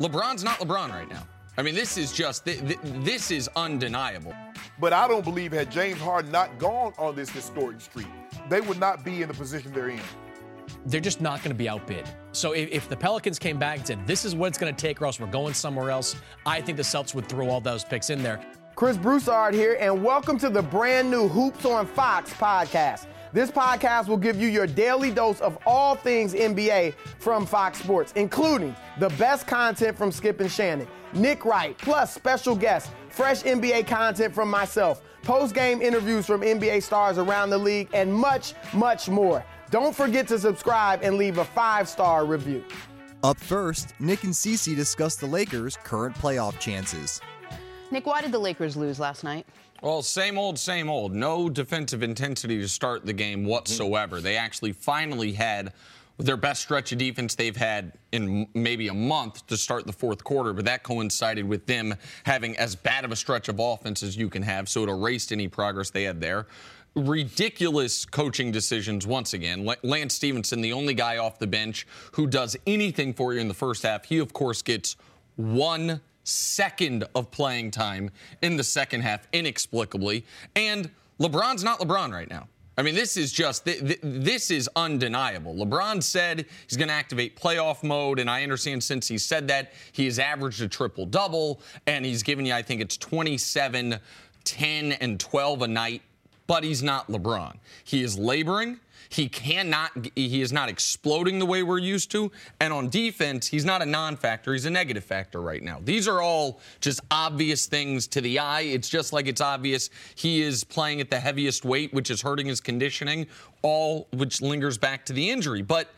LeBron's not LeBron right now. I mean, this is just this is undeniable. But I don't believe had James Harden not gone on this historic streak, they would not be in the position they're in. They're just not going to be outbid. So if, if, the Pelicans came back and said, this is what it's going to take or else we're going somewhere else, I think the Celtics would throw all those picks in there. Chris Broussard here, and welcome to the brand new Hoops on Fox podcast. This podcast will give you your daily dose of all things NBA from Fox Sports, including the best content from Skip and Shannon, Nick Wright, plus special guests, fresh NBA content from myself, post game interviews from NBA stars around the league, and much, much more. Don't forget to subscribe and leave a five star review. Up first, Nick and Cece discuss the Lakers' current playoff chances. Nick, why did the Lakers lose last night? Well, same old, same old. No defensive intensity to start the game whatsoever. Mm-hmm. They actually finally had their best stretch of defense they've had in maybe a month to start the fourth quarter, but that coincided with them having as bad of a stretch of offense as you can have, so it erased any progress they had there. Ridiculous coaching decisions once again. Lance Stephenson, the only guy off the bench who does anything for you in the first half, he, of course, gets one second of playing time in the second half, inexplicably. And LeBron's not LeBron right now. I mean, this is just this is undeniable. LeBron said he's going to activate playoff mode, and I understand since he said that he has averaged a triple double, and he's given you, I think it's 27, 10, and 12 a night. But he's not LeBron. He is laboring. He cannot, he is not exploding the way we're used to. And on defense, he's not a non factor, he's a negative factor right now. These are all just obvious things to the eye. It's just like it's obvious he is playing at the heaviest weight, which is hurting his conditioning, all which lingers back to the injury. But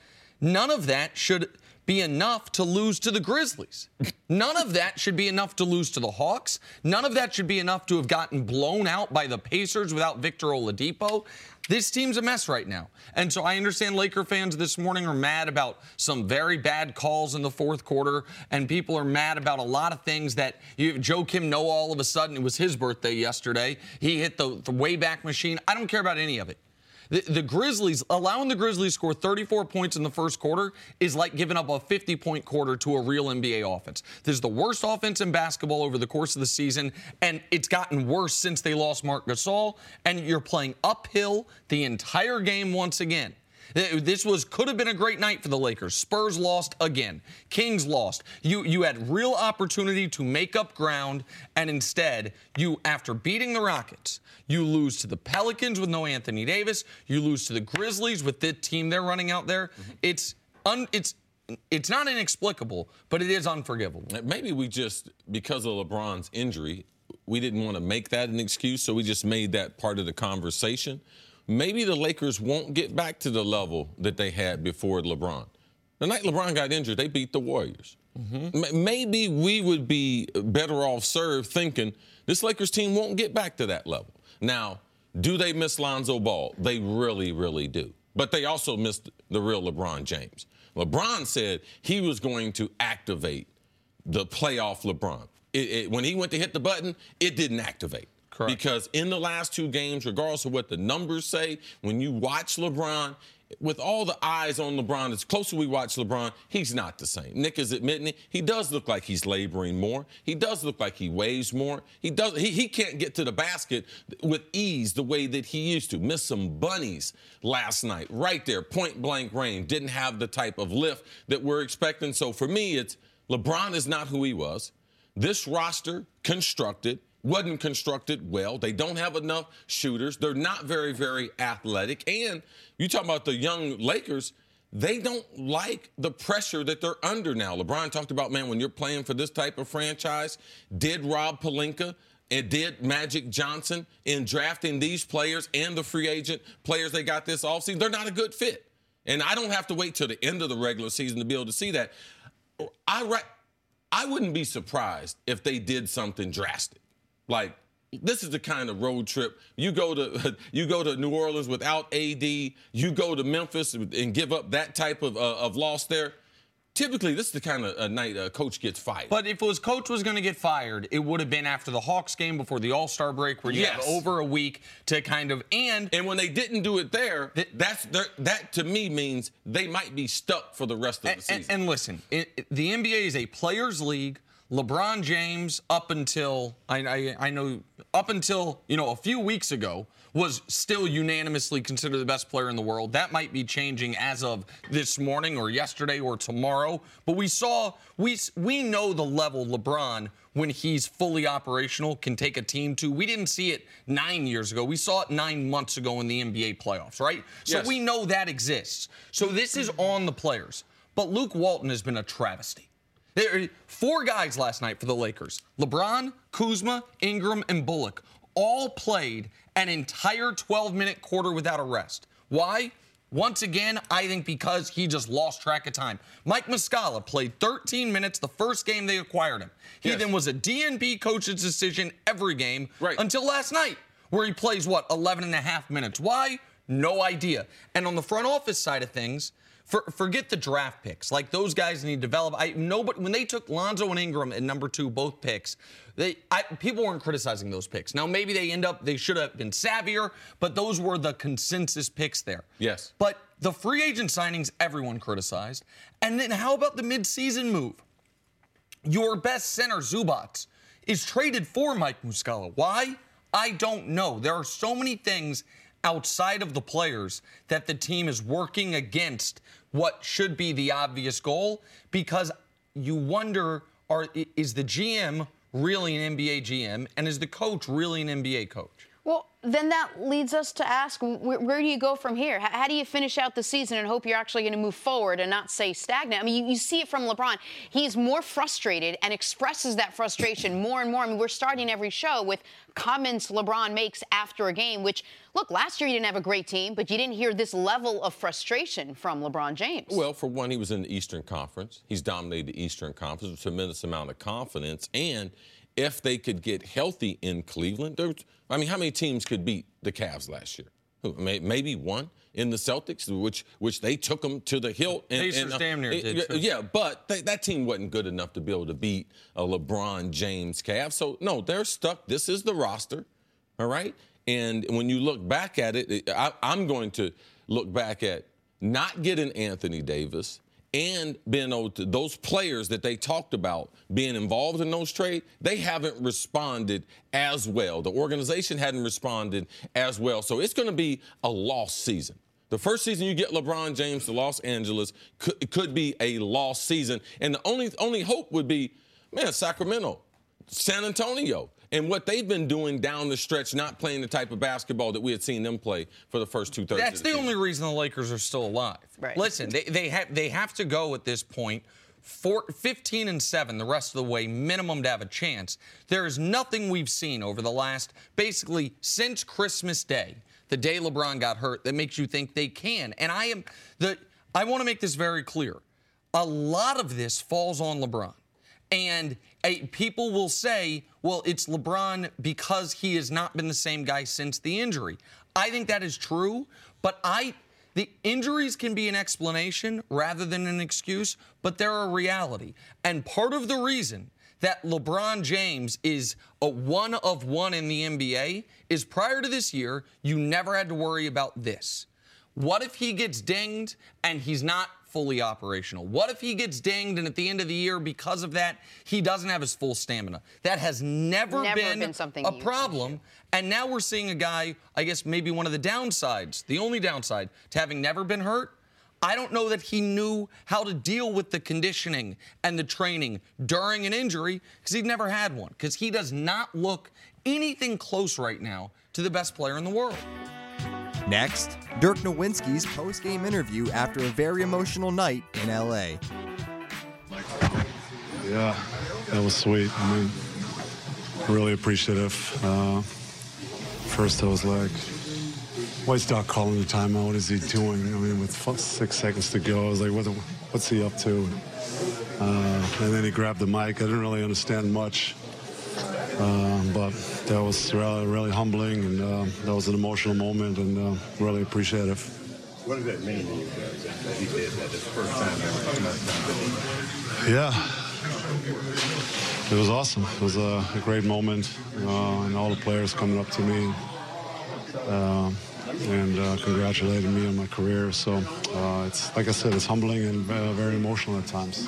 none of that should be enough to lose to the Grizzlies. None of that should be enough to lose to the Hawks. None of that should be enough to have gotten blown out by the Pacers without Victor Oladipo. This team's a mess right now. And so I understand Laker fans this morning are mad about some very bad calls in the fourth quarter, and people are mad about a lot of things that you, Joakim Noah all of a sudden, it was his birthday yesterday. He hit the, the Wayback Machine. I don't care about any of it. The, the, Grizzlies, allowing the Grizzlies score 34 points in the first quarter is like giving up a 50 point quarter to a real NBA offense. This is the worst offense in basketball over the course of the season, and it's gotten worse since they lost Marc Gasol, and you're playing uphill the entire game once again. This was could have been a great night for the Lakers. Spurs lost again. Kings lost. You you had real opportunity to make up ground, and instead, you after beating the Rockets, you lose to the Pelicans with no Anthony Davis. You lose to the Grizzlies with the team they're running out there. Mm-hmm. It's un, it's it's not inexplicable, but it is unforgivable. Maybe we just because of LeBron's injury, we didn't want to make that an excuse, so we just made that part of the conversation maybe the Lakers won't get back to the level that they had before LeBron. The night LeBron got injured, they beat the Warriors. Mm-hmm. Maybe we would be better off served thinking this Lakers team won't get back to that level. Now, do they miss Lonzo Ball? They really, really do. But they also missed the real LeBron James. LeBron said he was going to activate the playoff LeBron. It, it, when he went to hit the button, it didn't activate. Correct. Because in the last two games, regardless of what the numbers say, when you watch LeBron, with all the eyes on LeBron, as close as we watch LeBron, he's not the same. Nick is admitting it. He does look like he's laboring more. He does look like he weighs more. He does. He, he can't get to the basket with ease the way that he used to. Missed some bunnies last night, right there, point blank range. Didn't have the type of lift that we're expecting. So for me, it's LeBron is not who he was. This roster constructed wasn't constructed well. They don't have enough shooters. They're not very, very athletic. And you talk about the young Lakers, they don't like the pressure that they're under now. LeBron talked about, man, when you're playing for this type of franchise, did Rob Pelinka and did Magic Johnson in drafting these players and the free agent players they got this offseason, they're not a good fit. And I don't have to wait till the end of the regular season to be able to see that. I, I wouldn't be surprised if they did something drastic. Like this is the kind of road trip you go to. You go to New Orleans without AD. You go to Memphis and give up that type of uh, of loss there. typically this is the kind of a night a coach gets fired. But if it was coach was going to get fired, it would have been after the Hawks game before the All Star break, where you Yes. have over a week to kind of and and when they didn't do it there, that's that to me means they might be stuck for the rest of the and, season. and, and listen, it- the NBA is a players' league. LeBron James, up until I, I, I know, up until you know a few weeks ago, was still unanimously considered the best player in the world. That might be changing as of this morning or yesterday or tomorrow. But we saw we we know the level LeBron when he's fully operational can take a team to. We didn't see it nine years ago. We saw it nine months ago in the NBA playoffs, right? So Yes. we know that exists. So this is on the players. But Luke Walton has been a travesty. There are four guys last night for the Lakers LeBron, Kuzma, Ingram, and Bullock all played an entire 12 minute quarter without a rest. Why? Once again, I think because he just lost track of time. Mike Muscala played 13 minutes the first game they acquired him. He Yes. then was a DNP coach's decision every game Right. until last night, where he plays, what, 11 and a half minutes. Why? No idea. And on the front office side of things, for, forget the draft picks. Like those guys need to develop. I nobody when they took Lonzo and Ingram at number two, both picks. They I, people weren't criticizing those picks. Now maybe they end up they should have been savvier, but those were the consensus picks there. Yes. But the free agent signings, everyone criticized. And then how about the midseason move? Your best center, Zubac, is traded for Mike Muscala. Why? I don't know. There are so many things outside of the players that the team is working against what should be the obvious goal because you wonder are is the GM really an NBA GM and is the coach really an NBA coach? Well, then that leads us to ask where, where do you go from here? How, how do you finish out the season and hope you're actually going to move forward and not stay stagnant? I mean, you, you see it from LeBron. He's more frustrated and expresses that frustration more and more. I mean, we're starting every show with comments LeBron makes after a game, which, look, last year you didn't have a great team, but you didn't hear this level of frustration from LeBron James. Well, for one, he was in the Eastern Conference. He's dominated the Eastern Conference with a tremendous amount of confidence. And if they could get healthy in Cleveland, there, I mean, how many teams could beat the Cavs last year? Maybe one in the Celtics, which which they took them to the hilt. And, Pacers and, uh, damn near did, yeah, too. Yeah, but they, that team wasn't good enough to be able to beat a LeBron James Cavs. So no, they're stuck. This is the roster. All right. And when you look back at it, it- I, I'm going to look back at not getting Anthony Davis and being able to, those players that they talked about being involved in those trades, they haven't responded as well. The organization hadn't responded as well. So it's going to be a lost season. The first season you get LeBron James to Los Angeles could, could be a lost season. And the only only hope would be, man, Sacramento, San Antonio, and what they've been doing down the stretch, not playing the type of basketball that we had seen them play for the first two thirds. That's of the the only reason the Lakers are still alive. Right. Listen, they, they have they have to go at this point. Four, 15 and 7 the rest of the way minimum to have a chance. There is nothing we've seen over the last basically since Christmas Day, the day LeBron got hurt that makes you think they can. And I am the I want to make this very clear. A lot of this falls on LeBron. And people will say, well, it's LeBron because he has not been the same guy since the injury. I think that is true, but I the injuries can be an explanation rather than an excuse, but they're a reality. And part of the reason that LeBron James is a one of one in the NBA is prior to this year, you never had to worry about this. What if he gets dinged and he's not fully operational? What if he gets dinged and at the end of the year, because of that, he doesn't have his full stamina? That has never, Never been, been something a problem. And now we're seeing a guy, I guess maybe one of the downsides, the only downside to having never been hurt. I don't know that he knew how to deal with the conditioning and the training during an injury because he'd never had one. Because he does not look anything close right now to the best player in the world. Next, Dirk Nowitzki's post-game interview after a very emotional night in LA. Yeah, that was sweet. I mean, really appreciative. Uh, first, I was like, why is Doc calling the timeout? What is he doing? I mean, with six seconds to go, I was like, what, what's he up to? Uh, and then he grabbed the mic. I didn't really understand much. Um, but that was really, really humbling, and um, that was an emotional moment, and uh, really appreciative. What does that mean to you guys that he did that? The first time ever. Yeah. It was awesome. It was a, a great moment, uh, and all the players coming up to me uh, and uh, congratulating me on my career. So uh, it's like I said, it's humbling and uh, very emotional at times.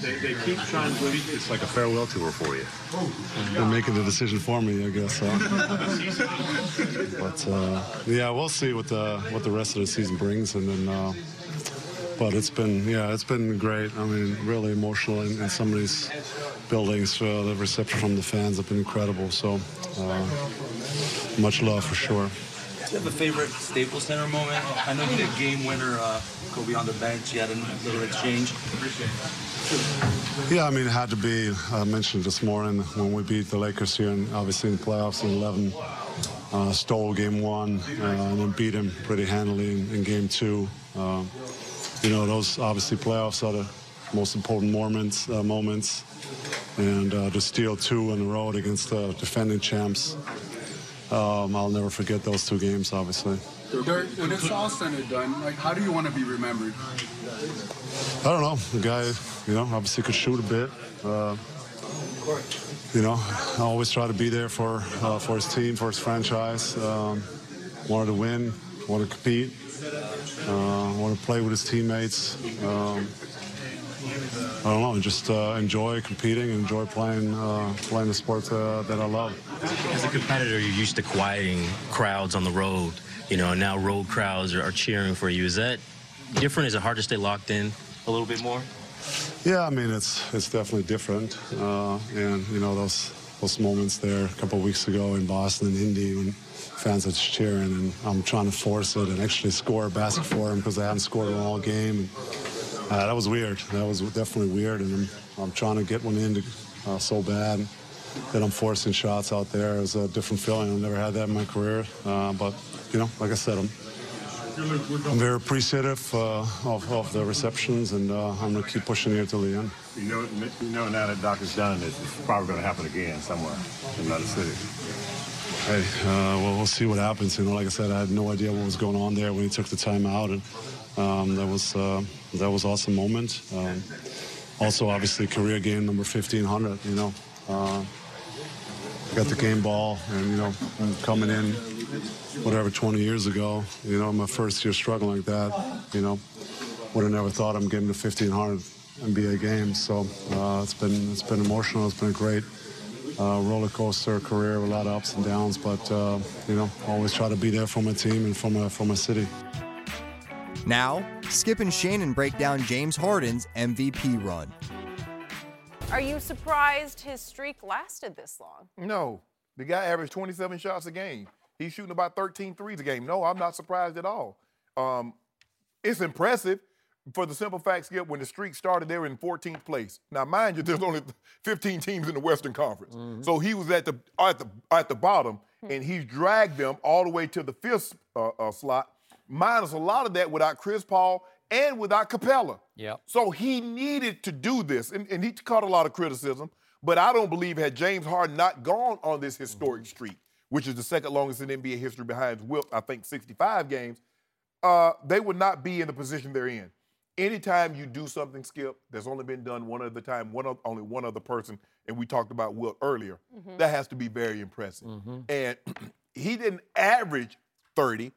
They, they keep trying to this like a farewell tour for you. They're making the decision for me, I guess. But uh, yeah, we'll see what the what the rest of the season brings, and then. Uh, but it's been yeah, it's been great. I mean, really emotional in, in some of these buildings. Uh, the reception from the fans have been incredible. So uh, much love for sure. Do you have a favorite Staples Center moment? I know you did game winner, uh, Kobe on the bench. You had a little exchange. Yeah, I mean, it had to be uh, mentioned this morning when we beat the Lakers here, and obviously in the playoffs in 11. Uh, stole game one uh, and then beat him pretty handily in, in game two. Uh, you know, those obviously playoffs are the most important moments. Uh, moments, and to steal two in a row against the defending champs, um, I'll never forget those two games. Obviously. Dirk, when it's all said and done, like, how do you want to be remembered? I don't know. The guy, you know, obviously could shoot a bit. Uh, you know, I always try to be there for uh, for his team, for his franchise. Um, wanted to win, wanted to compete, uh, want to play with his teammates. Um, I don't know, just uh, enjoy competing, enjoy playing uh, playing the sport uh, that I love. As a competitor, you're used to quieting crowds on the road. You know, and now road crowds are, are cheering for you. Is that different? Is it hard to stay locked in a little bit more? Yeah, I mean it's it's definitely different, uh, and you know those those moments there a couple of weeks ago in Boston and Indy when fans are just cheering, and I'm trying to force it and actually score a basket for them because I haven't scored one all game. And, uh, that was weird. That was definitely weird, and I'm, I'm trying to get one in to, uh, so bad that I'm forcing shots out there. It was a different feeling. I've never had that in my career, uh, but you know, like I said, I'm I'm very appreciative uh, of, of the receptions, and uh, I'm going to keep pushing here till the end. You know, you know now that Doc is done, it's probably going to happen again somewhere in another city. Hey, uh, well, we'll see what happens. You know, like I said, I had no idea what was going on there when he took the time out, and um, that was uh, that was awesome moment. Um, also, obviously, career game number 1500. You know, uh, got the game ball, and you know, coming in whatever 20 years ago, you know, my first year struggling like that, you know, would have never thought I'm getting to 1500 NBA games. So uh, it's been it's been emotional. It's been a great uh, roller coaster career, a lot of ups and downs. But uh, you know, always try to be there for my team and for my for my city. Now, Skip and Shannon break down James Harden's MVP run. Are you surprised his streak lasted this long? No. The guy averaged 27 shots a game. He's shooting about 13 threes a game. No, I'm not surprised at all. Um, it's impressive for the simple fact, Skip, when the streak started, they were in 14th place. Now, mind you, there's only 15 teams in the Western Conference. Mm-hmm. So he was at the at the at the bottom, and he's dragged them all the way to the fifth uh, uh, slot. Minus a lot of that without Chris Paul and without Capela. Yep. So he needed to do this, and, and he caught a lot of criticism. But I don't believe had James Harden not gone on this historic mm-hmm. streak, which is the second longest in NBA history behind Wilt, I think 65 games, uh, they would not be in the position they're in. Anytime you do something, Skip, that's only been done one other time, one only one other person, and we talked about Wilt earlier, mm-hmm. that has to be very impressive. Mm-hmm. And he didn't average 30.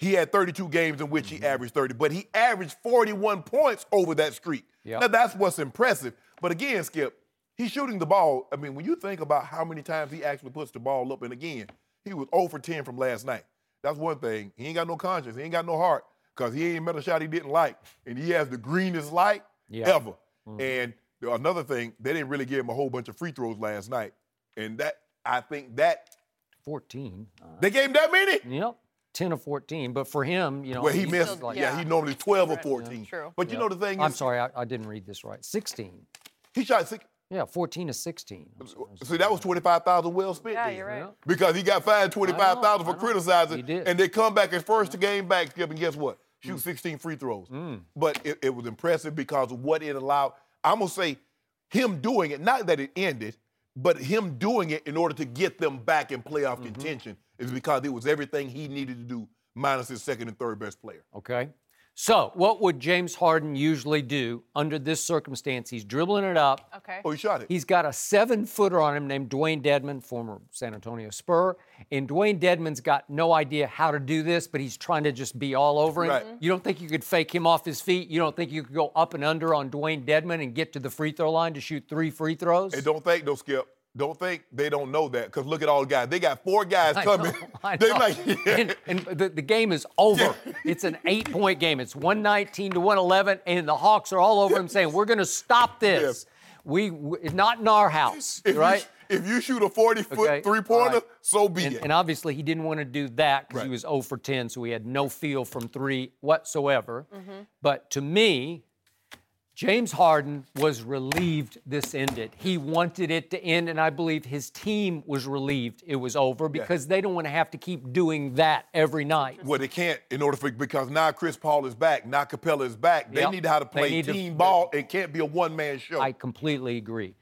He had 32 games in which mm-hmm. he averaged 30, but he averaged 41 points over that streak. Yep. Now that's what's impressive. But again, Skip, he's shooting the ball. I mean, when you think about how many times he actually puts the ball up, and again, he was 0 for 10 from last night. That's one thing. He ain't got no conscience. He ain't got no heart because he ain't met a shot he didn't like, and he has the greenest light yeah. ever. Mm-hmm. And another thing, they didn't really give him a whole bunch of free throws last night, and that I think that 14. Uh, they gave him that many. Yep. 10 or 14, but for him, you know. Well, he missed. Like, yeah. yeah. he normally 12 or 14. Yeah, true. But you know the thing is. I'm sorry, I, I, didn't read this right. 16. He shot six. Yeah, 14 to 16. See, that was 25,000 well spent. Yeah, you're right. Because he got fined 25,000 for criticizing. And they come back his first game back, Skip, and guess what? Shoot mm. 16 free throws. Mm. But it, it was impressive because of what it allowed. I'm going to say him doing it, not that it ended, but him doing it in order to get them back in playoff mm-hmm. contention is because it was everything he needed to do minus his second and third best player. Okay. So, what would James Harden usually do under this circumstance? He's dribbling it up. Okay. Oh, he shot it. He's got a seven footer on him named Dewayne Dedmon, former San Antonio Spur. And Dewayne Dedmon's got no idea how to do this, but he's trying to just be all over him. Right. Mm-hmm. You don't think you could fake him off his feet? You don't think you could go up and under on Dewayne Dedmon and get to the free throw line to shoot three free throws? And don't think, though, Skip. Don't think they don't know that because look at all the guys. They got four guys I coming. know, I They know. like, and, and the, the game is over. It's an eight point game. It's 119 to 111, and the Hawks are all over him saying, We're going to stop this. We, we not in our house, if right? You, if you shoot a 40 foot Okay, three all pointer, right. so be and, it. and obviously, he didn't want to do that because he was 0 for 10, so he had no feel from three whatsoever. Mm-hmm. But to me, James Harden was relieved this ended. He wanted it to end, and I believe his team was relieved it was over because they don't want to have to keep doing that every night. Well, they can't in order for because now Chris Paul is back, now Capela is back. They Yep. need to how to play need to- team ball. It can't be a one man show. I completely agree.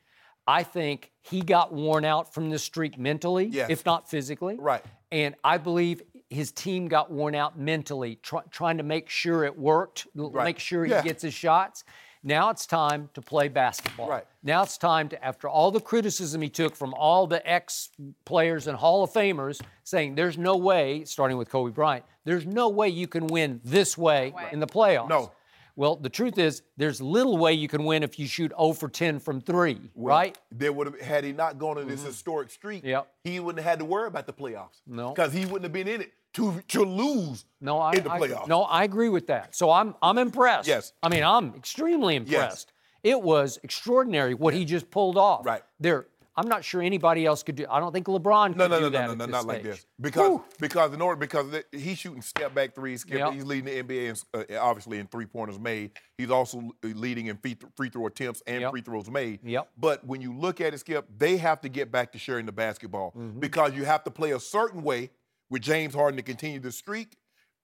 I think he got worn out from this streak mentally, Yes. if not physically. Right. And I believe his team got worn out mentally, try, trying to make sure it worked, Right. make sure Yeah. he gets his shots. Now it's time to play basketball. Right. Now it's time to, after all the criticism he took from all the ex players and Hall of Famers saying there's no way, starting with Kobe Bryant, there's no way you can win this way in the playoffs. No. Well, the truth is, there's little way you can win if you shoot 0 for 10 from three, Well, right? There would have had he not gone on this mm-hmm. historic streak, Yep. he wouldn't have had to worry about the playoffs. No. Because he wouldn't have been in it to to lose No, I, in the I- no, I agree with that. So I'm I'm impressed. Yes. I mean, I'm extremely impressed. Yes. It was extraordinary what he just pulled off. Right. There, I'm not sure anybody else could do. I don't think LeBron could No, no, do no, that no, no, no, not like this. Because Whew. because in order because he's shooting step back threes. Skip, Yep. He's leading the NBA in, uh, obviously in three pointers made. He's also leading in free, th- free throw attempts and Yep. free throws made. Yep. But when you look at it, Skip, they have to get back to sharing the basketball Mm-hmm. because you have to play a certain way with James Harden to continue the streak,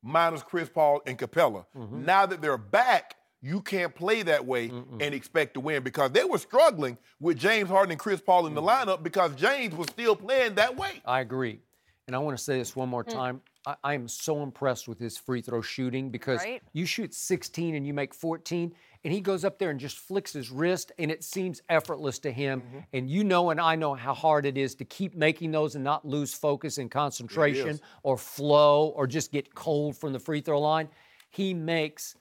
minus Chris Paul and Capela. Mm-hmm. Now that they're back. You can't play that way and expect to win because they were struggling with James Harden and Chris Paul in the Mm-hmm. lineup because James was still playing that way. I agree. And I want to say this one more time. I, I am so impressed with his free throw shooting because Right. you shoot 16 and you make 14, and he goes up there and just flicks his wrist, and it seems effortless to him. And you know, and I know how hard it is to keep making those and not lose focus and concentration or flow or just get cold from the free throw line. He makes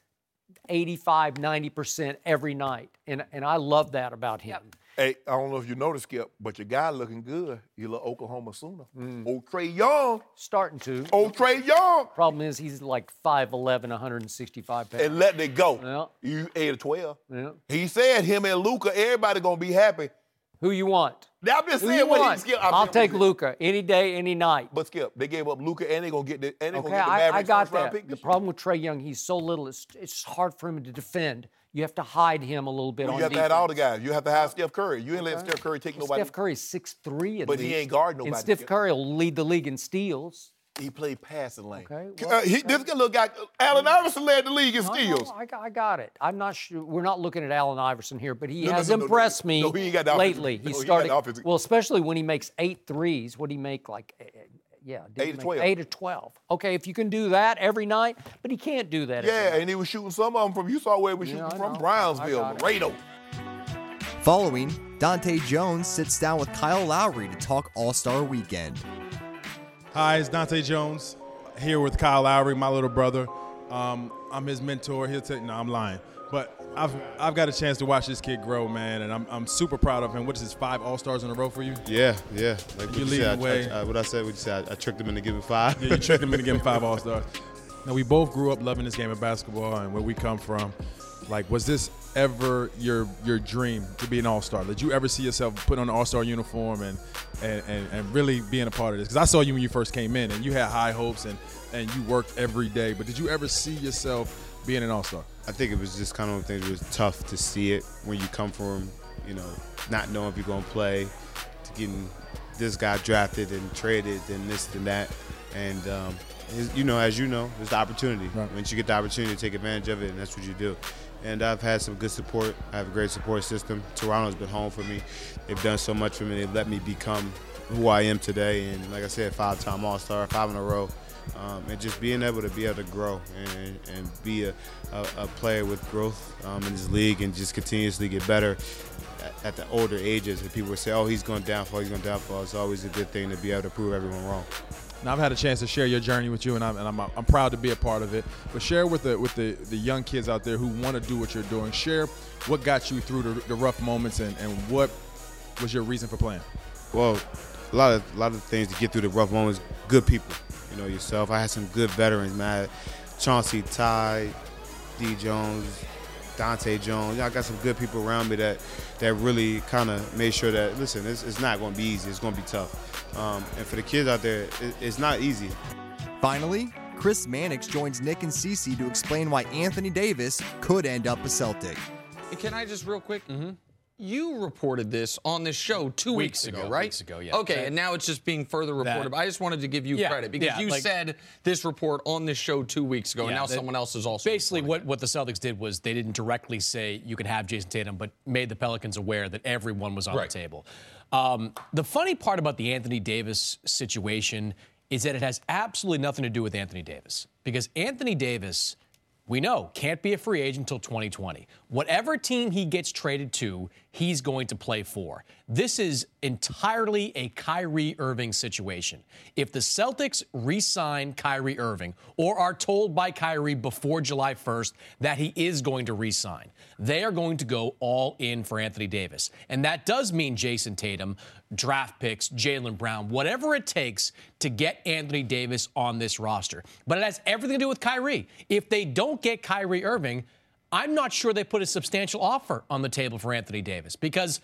85, 90% every night. And, and I love that about him. Hey, I don't know if you noticed, Skip, but your guy looking good. You look Oklahoma Sooner. Mm. Old Trae Young. Starting to. Old Trae Young. Problem is, he's like 5'11, 165 pounds. And letting it go. Yeah. You 8 or 12. Yeah. He said him and Luka, everybody going to be happy. Who you want? Now, I'm just Who saying what he Skip. I'm I'll take Luka any day, any night. But Skip, they gave up Luka and they're going to get the and they Okay, going to get the I, Mavericks I got that. The problem with Trae Young, he's so little. It's, it's hard for him to defend. You have to hide him a little bit Well, on you have to defense. have all the guys. You have to have Steph Curry. You ain't let Steph Curry take nobody. Steph Curry's six three, But he least. ain't guarding And nobody. Steph Curry will lead the league in steals. He played passing lane. Okay, Uh, he, this little guy, Allen Iverson led the league in No, no, steals. I, got- I got it. I'm not sure. We're not looking at Allen Iverson here, but he No, no, has no, no, no. impressed me No, he ain't got the offensive- lately. no, he he got started the well, especially when he makes eight threes. What do he make like? eh, eh, Yeah, did Eight to 12. Eight or twelve. Okay, if you can do that every night, but he can't do that. every Yeah, night. and he was shooting some of them from. You saw where he was shooting I from. Brownsville, I got it. Laredo. Following, Dahntay Jones sits down with Kyle Lowry to talk All Star Weekend. Hi, it's Dahntay Jones here with Kyle Lowry, my little brother. Um, I'm his mentor. He'll tell no, I'm lying. But I've I've got a chance to watch this kid grow, man, and I'm, I'm super proud of him. What is his five All Stars in a row for you? Yeah, yeah. Like what You're leading the way. I, I, what I said, what you said, I, I tricked him into giving five. Yeah, you tricked him into giving five All Stars. Now we both grew up loving this game of basketball and where we come from. Like, was this ever your your dream to be an All Star? Did you ever see yourself put on an All Star uniform and, and and and really being a part of this? Because I saw you when you first came in and you had high hopes and and you worked every day. But did you ever see yourself being an All Star? I think it was just kind of one of things. It was tough to see it when you come from, you know, not knowing if you're gonna play, to getting this guy drafted and traded and this and that, and um, you know, as you know, it's the opportunity. Once you get the opportunity to take advantage of it, and that's what you do. And I've had some good support. I have a great support system. Toronto's been home for me. They've done so much for me. They've let me become who I am today. And like I said, five-time All-Star, five in a row. Um, and just being able to be able to grow and, and be a, a, a player with growth um, in this league and just continuously get better at, at the older ages. And people would say, oh, he's going downfall, he's going downfall. It's always a good thing to be able to prove everyone wrong. Now I've had a chance to share your journey with you, and I'm, and I'm, I'm proud to be a part of it. But share with the with the, the young kids out there who want to do what you're doing. Share what got you through the, the rough moments, and, and what was your reason for playing. Well, a lot of a lot of things to get through the rough moments. Good people, you know yourself. I had some good veterans, man. Chauncey, Ty, D. Jones, Dahntay Jones. I got some good people around me that that really kind of made sure that listen, it's, it's not going to be easy. It's going to be tough. Um, and for the kids out there, it, it's not easy. Finally, Chris Mannix joins Nick and Cece to explain why Anthony Davis could end up a Celtic. Can I just real quick? Mm-hmm. You reported this on this show two weeks, Weeks ago, ago, right? weeks ago, yeah. Okay, That- and now it's just being further reported. that- but I just wanted to give you Yeah, credit because yeah, you like- said this report on this show two weeks ago, and now that- someone else is also. Basically, what, what the Celtics did was they didn't directly say you can have Jayson Tatum, but made the Pelicans aware that everyone was on Right. the table. Um, the funny part about the Anthony Davis situation is that it has absolutely nothing to do with Anthony Davis because Anthony Davis, we know, can't be a free agent until 2020. Whatever team he gets traded to, he's going to play for. This is entirely a Kyrie Irving situation. If the Celtics re sign Kyrie Irving or are told by Kyrie before July 1st that he is going to re sign, they are going to go all in for Anthony Davis. And that does mean Jayson Tatum, draft picks, Jaylen Brown, whatever it takes to get Anthony Davis on this roster. But it has everything to do with Kyrie. If they don't get Kyrie Irving, I'm not sure they put a substantial offer on the table for Anthony Davis because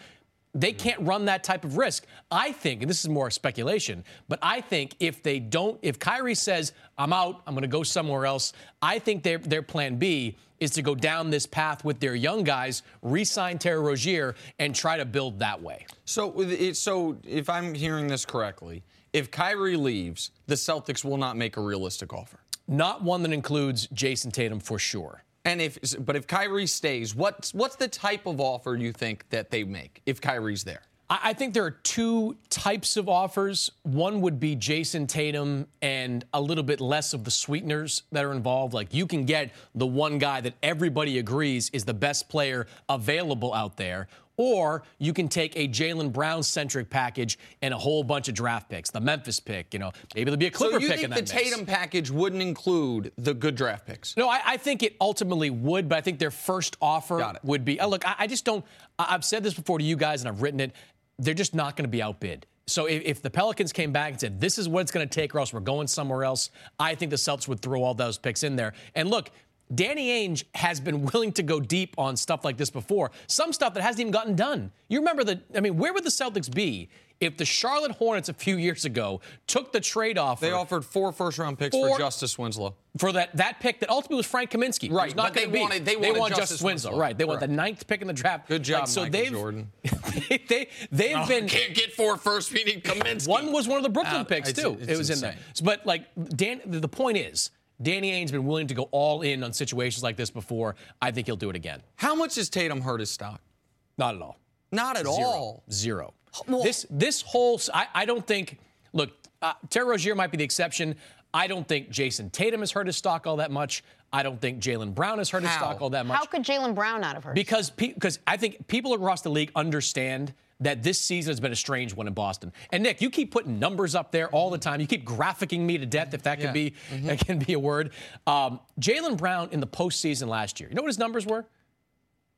they mm. can't run that type of risk. I think, and this is more speculation, but I think if they don't, if Kyrie says, I'm out, I'm going to go somewhere else, I think their, their plan B is to go down this path with their young guys, re sign Terry Rozier, and try to build that way. So, so if I'm hearing this correctly, if Kyrie leaves, the Celtics will not make a realistic offer. Not one that includes Jayson Tatum for sure. And if, but if Kyrie stays, what's what's the type of offer you think that they make if Kyrie's there? I I think there are two types of offers. One would be Jayson Tatum and a little bit less of the sweeteners that are involved. Like you can get the one guy that everybody agrees is the best player available out there. Or you can take a Jaylen Brown centric package and a whole bunch of draft picks. The Memphis pick, you know, maybe there'll be a Clipper so you pick in think that the mix. Tatum package wouldn't include the good draft picks? No, I, I think it ultimately would, but I think their first offer would be. Uh, look, I, I just don't. I, I've said this before to you guys, and I've written it. They're just not going to be outbid. So if, if the Pelicans came back and said, "This is what it's going to take, or else we're going somewhere else," I think the Celtics would throw all those picks in there. And look. Danny Ainge has been willing to go deep on stuff like this before. Some stuff that hasn't even gotten done. You remember the, I mean, where would the Celtics be if the Charlotte Hornets a few years ago took the trade offer? They offered four first round picks Four- for Justice Winslow. for that that pick that ultimately was Frank Kaminsky. Right, not but they be. wanted- they wanted want Justice Justice Winslow. Winslow. Right. They want the ninth pick in the draft. Good job, Like, so Michael they've, Jordan. they they've No, been can't get four first. Need Kaminsky. one was one of the Brooklyn Uh, picks too. it was in insane. there. But like Dan, the point is, Danny Ainge's been willing to go all in on situations like this before. I think he'll do it again. How much has Tatum hurt his stock? Not at all. Not at Zero. all. Zero. this this whole I, I don't think. Look, uh, Terry Rozier might be the exception. I don't think Jayson Tatum has hurt his stock all that much. I don't think Jaylen Brown has hurt his stock all that much. How could Jaylen Brown not have heard? Because because I think people across the league understand that this season has been a strange one in Boston. And Nick, you keep putting numbers up there all the time. You keep graphicking me to death, if that can Yeah. be that can be a word. Um, Jaylen Brown in the postseason last year. You know what his numbers were?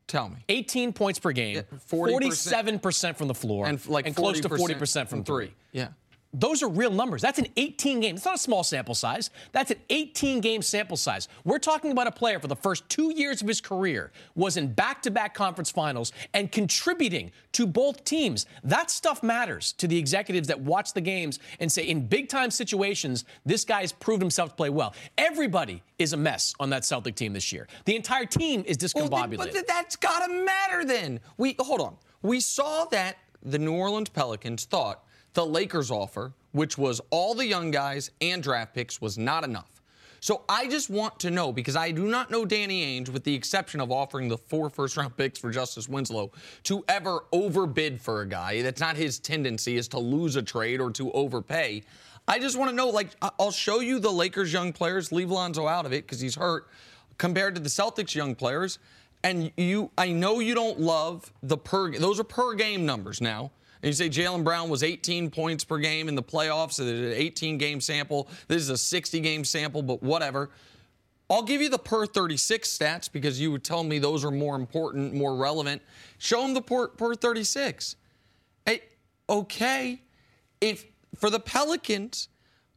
Tell me. 18 points per game, 40%. 47% from the floor, And like close to 40% 40% from three. Yeah. Those are real numbers. That's an 18 game. It's not a small sample size. That's an 18 game sample size. We're talking about a player for the first two years of his career was in back to back conference finals and contributing to both teams. That stuff matters to the executives that watch the games and say, in big time situations, this guy's proved himself to play well. Everybody is a mess on that Celtic team this year. The entire team is Well, discombobulated. but that's got to matter then. We hold on. We saw that the New Orleans Pelicans thought the Lakers offer, which was all the young guys and draft picks, was not enough. So I just want to know because I do not know Danny Ainge, with the exception of offering the four first round picks for Justice Winslow, to ever overbid for a guy. That's not his tendency, is to lose a trade or to overpay. I just want to know, like, I'll show you the Lakers' young players, leave Lonzo out of it because he's hurt, compared to the Celtics' young players. And you, I know you don't love the per, those are per game numbers now. And you say Jaylen Brown was 18 points per game in the playoffs, so there's an 18 game sample. This is a 60 game sample, but whatever. I'll give you the per 36 stats because you would tell me those are more important, more relevant. Show them the per, per 36. Hey, okay, if for the Pelicans,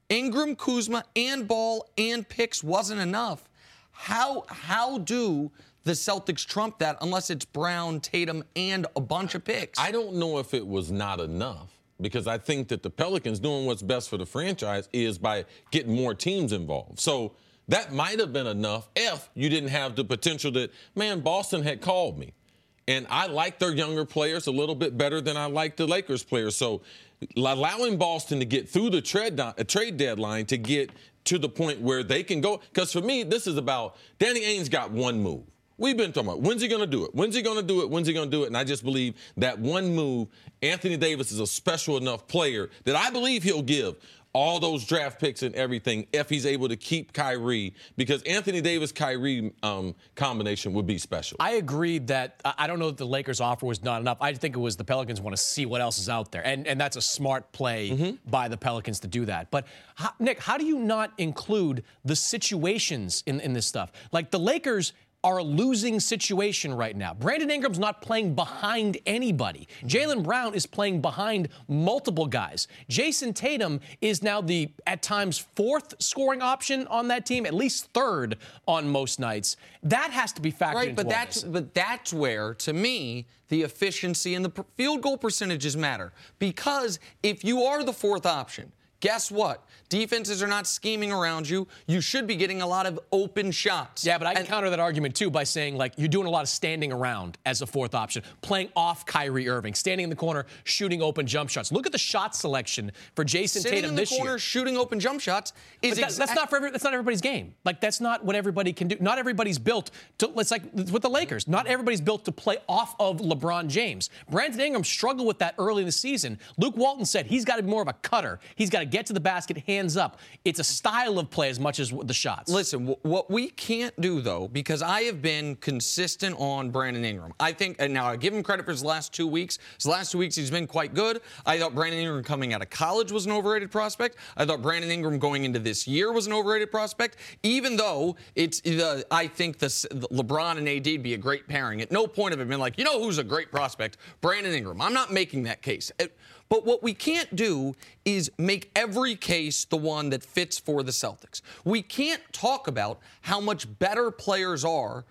Ingram, Kuzma, and Ball and picks wasn't enough, how how do the Celtics trump that unless it's Brown, Tatum, and a bunch of picks? I don't know if it was not enough because I think that the Pelicans doing what's best for the franchise is by getting more teams involved. So that might have been enough if you didn't have the potential that, man, Boston had called me. And I like their younger players a little bit better than I like the Lakers players. So allowing Boston to get through the trade, uh, trade deadline to get to the point where they can go. Because for me, this is about Danny Ainge's got one move. We've been talking about when's he going to do it? When's he going to do it? When's he going to do it? And I just believe that one move, Anthony Davis is a special enough player that I believe he'll give all those draft picks and everything if he's able to keep Kyrie because Anthony Davis Kyrie um, combination would be special. I agreed that I I don't know that the Lakers offer was not enough. I think it was the Pelicans want to see what else is out there, and and that's a smart play Mm-hmm. by the Pelicans to do that. But how, Nick, how do you not include the situations in in this stuff? Like the Lakers. Are a losing situation right now. Brandon Ingram's not playing behind anybody. Jalen Brown is playing behind multiple guys. Jason Tatum is now the, at times, fourth scoring option on that team, at least third on most nights. That has to be factored Right, into but that's this. but that's where, to me, the efficiency and the field goal percentages matter. Because if you are the fourth option, guess what? Defenses are not scheming around you. You should be getting a lot of open shots. Yeah, but I can counter that argument too by saying like you're doing a lot of standing around as a fourth option, playing off Kyrie Irving, standing in the corner, shooting open jump shots. Look at the shot selection for Jayson Tatum in the this corner, year. shooting open jump shots is that- exa- that's not for every, that's not everybody's game. Like that's not what everybody can do. Not everybody's built to. It's like with the Lakers. Not everybody's built to play off of LeBron James. Brandon Ingram struggled with that early in the season. Luke Walton said he's got to be more of a cutter. He's got to get to the basket, hands up. It's a style of play as much as the shots. Listen, wh- what we can't do though, because I have been consistent on Brandon Ingram. I think, and now I give him credit for his last two weeks. His last two weeks, he's been quite good. I thought Brandon Ingram coming out of college was an overrated prospect. I thought Brandon Ingram going into this year was an overrated prospect, even though it's the. I think the, the LeBron and AD would be a great pairing. At no point have I been like, you know who's a great prospect? Brandon Ingram. I'm not making that case. It- but what we can't do is make every case the one that fits for the Celtics. We can't talk about how much better players are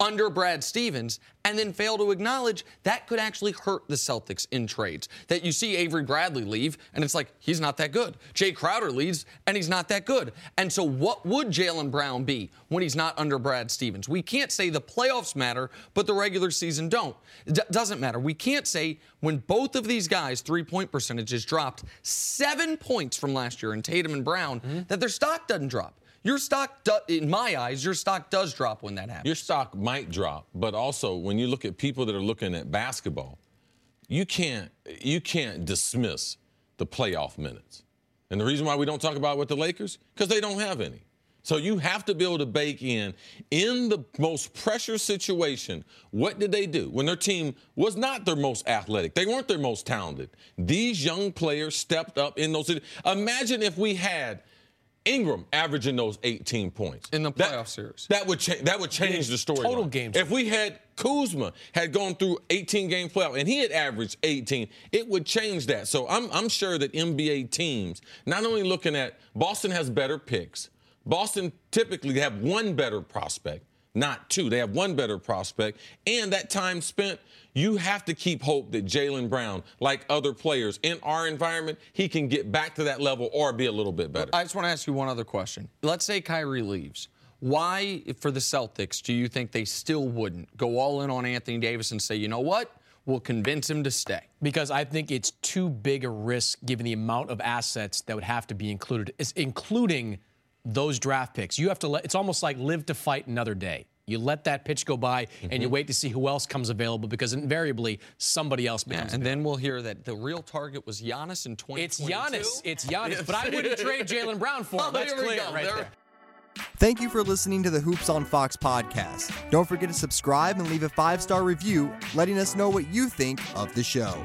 under Brad Stevens and then fail to acknowledge that could actually hurt the Celtics in trades. That you see Avery Bradley leave and it's like, he's not that good. Jay Crowder leaves and he's not that good. And so, what would Jaylen Brown be when he's not under Brad Stevens? We can't say the playoffs matter, but the regular season don't. It d- doesn't matter. We can't say when both of these guys' three point percentages dropped seven points from last year in Tatum and Brown mm-hmm. that their stock doesn't drop. Your stock, do, in my eyes, your stock does drop when that happens. Your stock might drop, but also when you look at people that are looking at basketball, you can't you can't dismiss the playoff minutes. And the reason why we don't talk about it with the Lakers because they don't have any. So you have to be able to bake in in the most pressure situation. What did they do when their team was not their most athletic? They weren't their most talented. These young players stepped up in those. Imagine if we had Ingram averaging those 18 points in the playoff series. That would change. That would change the story. Total games. If we had Kuzma had gone through 18 game playoff and he had averaged 18, it would change that. So I'm I'm sure that NBA teams not only looking at Boston has better picks. Boston typically have one better prospect, not two. They have one better prospect, and that time spent. You have to keep hope that Jaylen Brown, like other players in our environment, he can get back to that level or be a little bit better. I just want to ask you one other question. Let's say Kyrie leaves. Why, for the Celtics, do you think they still wouldn't go all in on Anthony Davis and say, you know what? We'll convince him to stay. because I think it's too big a risk given the amount of assets that would have to be included, is including those draft picks. You have to let it's almost like live to fight another day. You let that pitch go by and you mm-hmm. wait to see who else comes available because invariably somebody else Yeah, becomes and then we'll hear that the real target was Giannis in 2022. It's Giannis. It's Giannis. But I wouldn't trade Jaylen Brown for him. Oh, That's clear go. right There- there. Thank you for listening to the Hoops on Fox podcast. Don't forget to subscribe and leave a five star review letting us know what you think of the show.